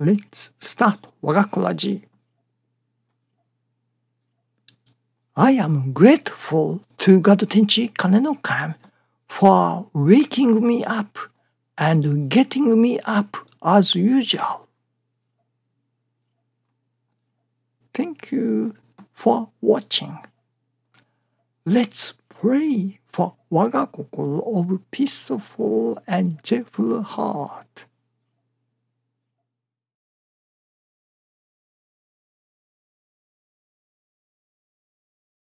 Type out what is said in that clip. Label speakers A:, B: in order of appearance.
A: Let's start 我が子ラジ I am grateful to God Tenchi Kanenokan for waking me up and getting me up as usual. Thank you for watching. Let's pray for Wagakokoro of peaceful and cheerful heart.